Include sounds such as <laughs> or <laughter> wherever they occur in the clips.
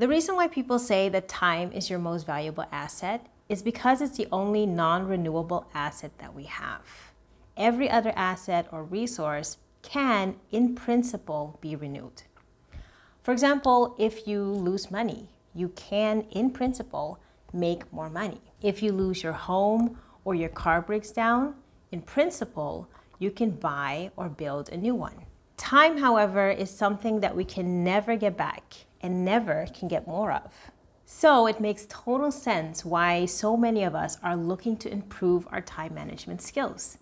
The reason why people say that time is your most valuable asset is because it's the only non renewable asset that we have. Every other asset or resource can, in principle, be renewed. For example, if you lose money, you can, in principle, make more money. If you lose your home or your car breaks down, in principle, you can buy or build a new one. Time, however, is something that we can never get back and never can get more of. So it makes total sense why so many of us are looking to improve our time management skills.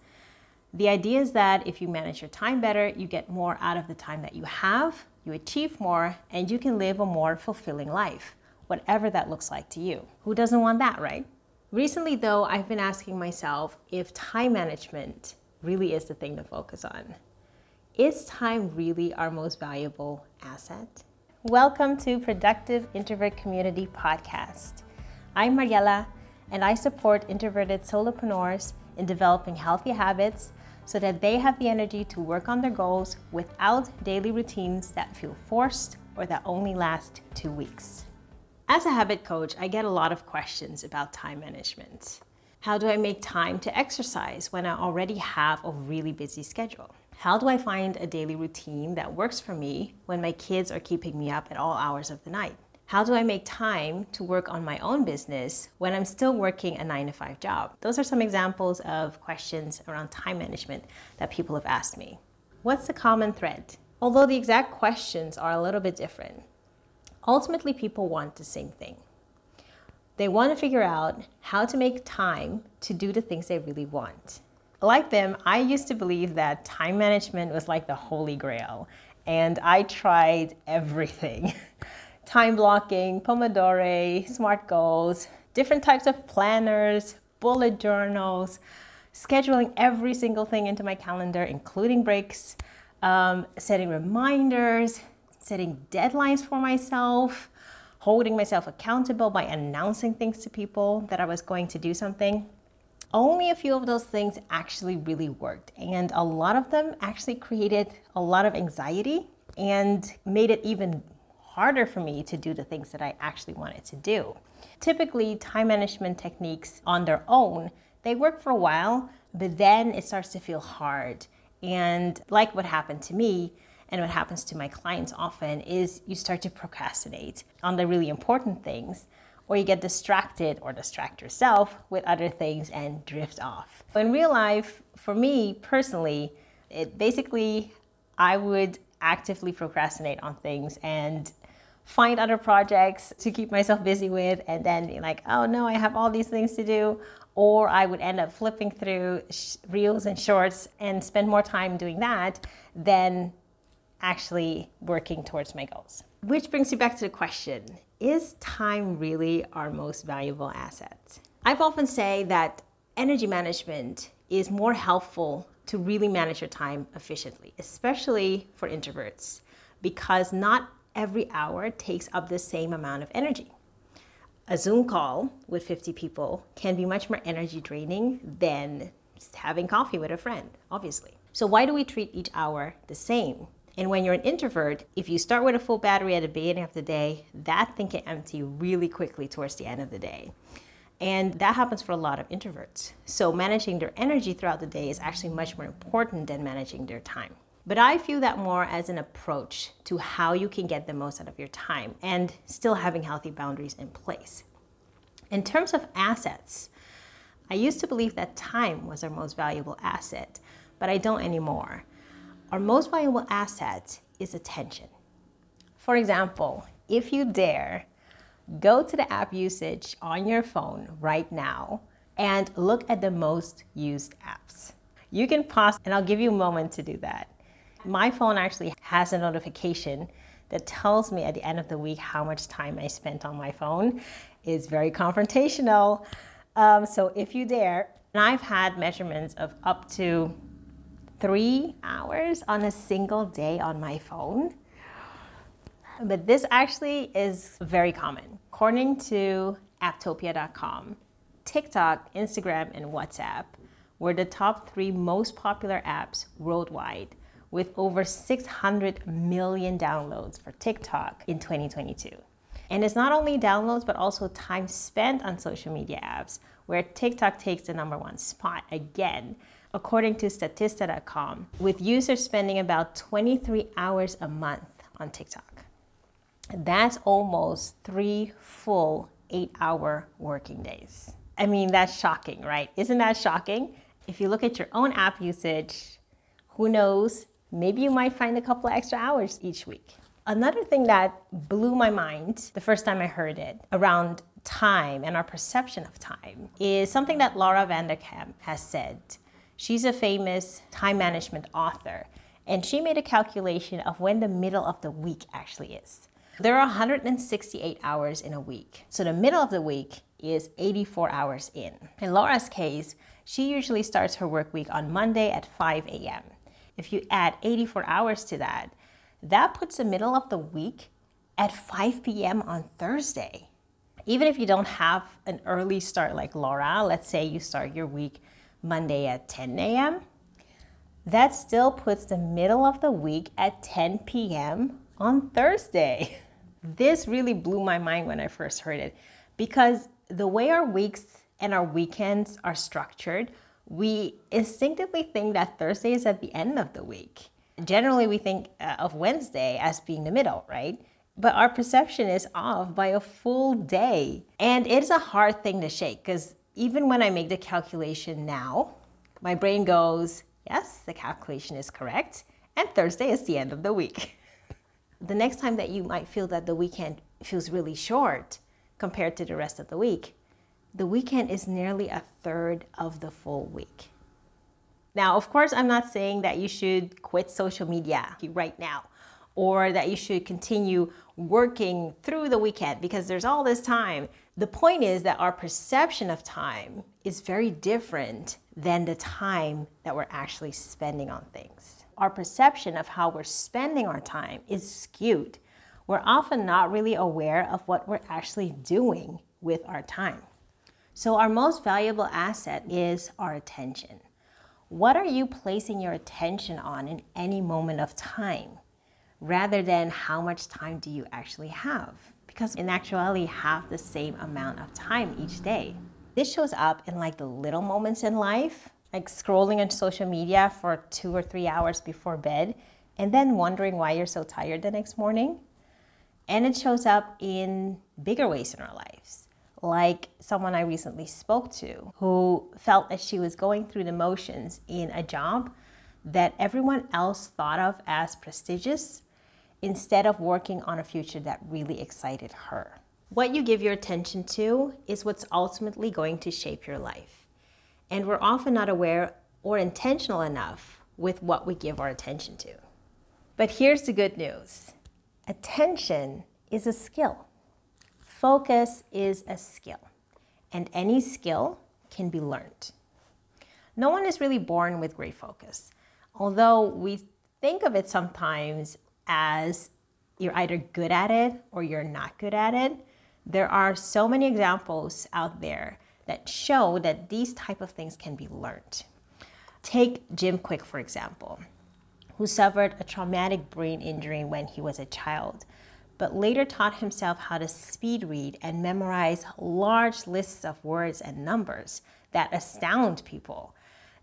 The idea is that if you manage your time better, you get more out of the time that you have, you achieve more, and you can live a more fulfilling life, whatever that looks like to you. Who doesn't want that, right? Recently, though, I've been asking myself if time management really is the thing to focus on. Is time really our most valuable asset? Welcome to Productive Introvert Community Podcast. I'm Mariella, and I support introverted solopreneurs in developing healthy habits so that they have the energy to work on their goals without daily routines that feel forced or that only last two weeks. As a habit coach, I get a lot of questions about time management. How do I make time to exercise when I already have a really busy schedule? How do I find a daily routine that works for me when my kids are keeping me up at all hours of the night? How do I make time to work on my own business when I'm still working a nine to five job? Those are some examples of questions around time management that people have asked me. What's the common thread? Although the exact questions are a little bit different, ultimately people want the same thing. They want to figure out how to make time to do the things they really want. Like them, I used to believe that time management was like the holy grail, and I tried everything. <laughs> Time blocking, Pomodoro, SMART goals, different types of planners, bullet journals, scheduling every single thing into my calendar, including breaks, um, setting reminders, setting deadlines for myself, holding myself accountable by announcing things to people that I was going to do something only a few of those things actually really worked. And a lot of them actually created a lot of anxiety and made it even harder for me to do the things that I actually wanted to do. Typically, time management techniques on their own, they work for a while, but then it starts to feel hard. And like what happened to me, and what happens to my clients often is you start to procrastinate on the really important things or you get distracted or distract yourself with other things and drift off. In real life, for me personally, it basically I would actively procrastinate on things and find other projects to keep myself busy with and then be like, oh no, I have all these things to do. Or I would end up flipping through reels and shorts and spend more time doing that than actually working towards my goals. Which brings me back to the question Is time really our most valuable asset? I've often say that energy management is more helpful to really manage your time efficiently, especially for introverts, because not every hour takes up the same amount of energy. A Zoom call with 50 people can be much more energy draining than having coffee with a friend, obviously. So, why do we treat each hour the same? And when you're an introvert, if you start with a full battery at the beginning of the day, that thing can empty really quickly towards the end of the day. And that happens for a lot of introverts. So managing their energy throughout the day is actually much more important than managing their time. But I view that more as an approach to how you can get the most out of your time and still having healthy boundaries in place. In terms of assets, I used to believe that time was our most valuable asset, but I don't anymore. Our most valuable asset is attention. For example, if you dare, go to the app usage on your phone right now and look at the most used apps. You can pause and I'll give you a moment to do that. My phone actually has a notification that tells me at the end of the week how much time I spent on my phone. It's very confrontational. Um, so if you dare, and I've had measurements of up to three hours on a single day on my phone. But this actually is very common. According to apptopia.com, TikTok, Instagram, and WhatsApp were the top three most popular apps worldwide, with over 600 million downloads for TikTok in 2022. And it's not only downloads, but also time spent on social media apps, where TikTok takes the number one spot again, according to Statista.com, with users spending about 23 hours a month on TikTok. That's almost three full eight hour working days. I mean, that's shocking, right? Isn't that shocking? If you look at your own app usage, who knows? Maybe you might find a couple extra hours each week. Another thing that blew my mind the first time I heard it around time and our perception of time is something that Laura Vanderkam has said. She's a famous time management author, and she made a calculation of when the middle of the week actually is. There are 168 hours in a week, so the middle of the week is 84 hours in. In Laura's case, she usually starts her work week on Monday at 5 a.m. If you add 84 hours to that, that puts the middle of the week at 5 p.m. on Thursday. Even if you don't have an early start like Laura, let's say you start your week Monday at 10 a.m., that still puts the middle of the week at 10 p.m. on Thursday. <laughs> This really blew my mind when I first heard it because the way our weeks and our weekends are structured, we instinctively think that Thursday is at the end of the week generally we think uh, of Wednesday as being the middle, right? But our perception is off by a full day. And it's a hard thing to shake because even when I make the calculation now, my brain goes, yes, the calculation is correct. And Thursday is the end of the week. <laughs> the next time that you might feel that the weekend feels really short compared to the rest of the week, the weekend is nearly a third of the full week. Now, of course, I'm not saying that you should quit social media right now or that you should continue working through the weekend because there's all this time. The point is that our perception of time is very different than the time that we're actually spending on things. Our perception of how we're spending our time is skewed. We're often not really aware of what we're actually doing with our time. So, our most valuable asset is our attention. What are you placing your attention on in any moment of time rather than how much time do you actually have? Because in actuality, have the same amount of time each day. This shows up in like the little moments in life, like scrolling on social media for two or three hours before bed and then wondering why you're so tired the next morning. And it shows up in bigger ways in our lives like someone I recently spoke to who felt that she was going through the motions in a job that everyone else thought of as prestigious instead of working on a future that really excited her. What you give your attention to is what's ultimately going to shape your life. And we're often not aware or intentional enough with what we give our attention to. But here's the good news attention is a skill. Focus is a skill, and any skill can be learned. No one is really born with great focus, although we think of it sometimes as you're either good at it or you're not good at it. There are so many examples out there that show that these type of things can be learned. Take Jim Kwik, for example, who suffered a traumatic brain injury when he was a child but later taught himself how to speed read and memorize large lists of words and numbers that astound people.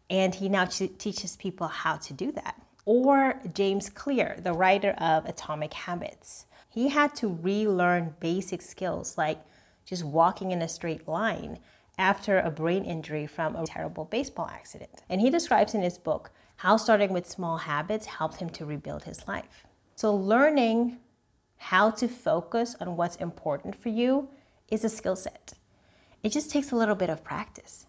And he now teaches people how to do that. Or James Clear, the writer of Atomic Habits. He had to relearn basic skills like just walking in a straight line after a brain injury from a terrible baseball accident. And he describes in his book how starting with small habits helped him to rebuild his life. So, learning how to focus on what's important for you is a skill set. It just takes a little bit of practice.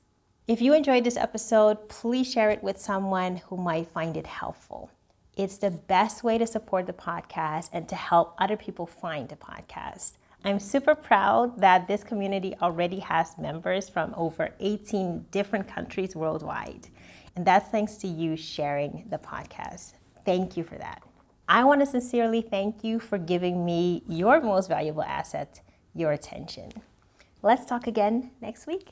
If you enjoyed this episode, please share it with someone who might find it helpful. It's the best way to support the podcast and to help other people find the podcast. I'm super proud that this community already has members from over 18 different countries worldwide. And that's thanks to you sharing the podcast. Thank you for that. I want to sincerely thank you for giving me your most valuable asset, your attention. Let's talk again next week.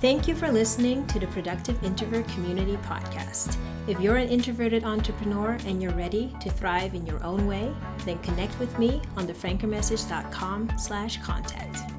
Thank you for listening to the Productive Introvert Community Podcast. If you're an introverted entrepreneur and you're ready to thrive in your own way, then connect with me on thefrankermessage.com slash contact.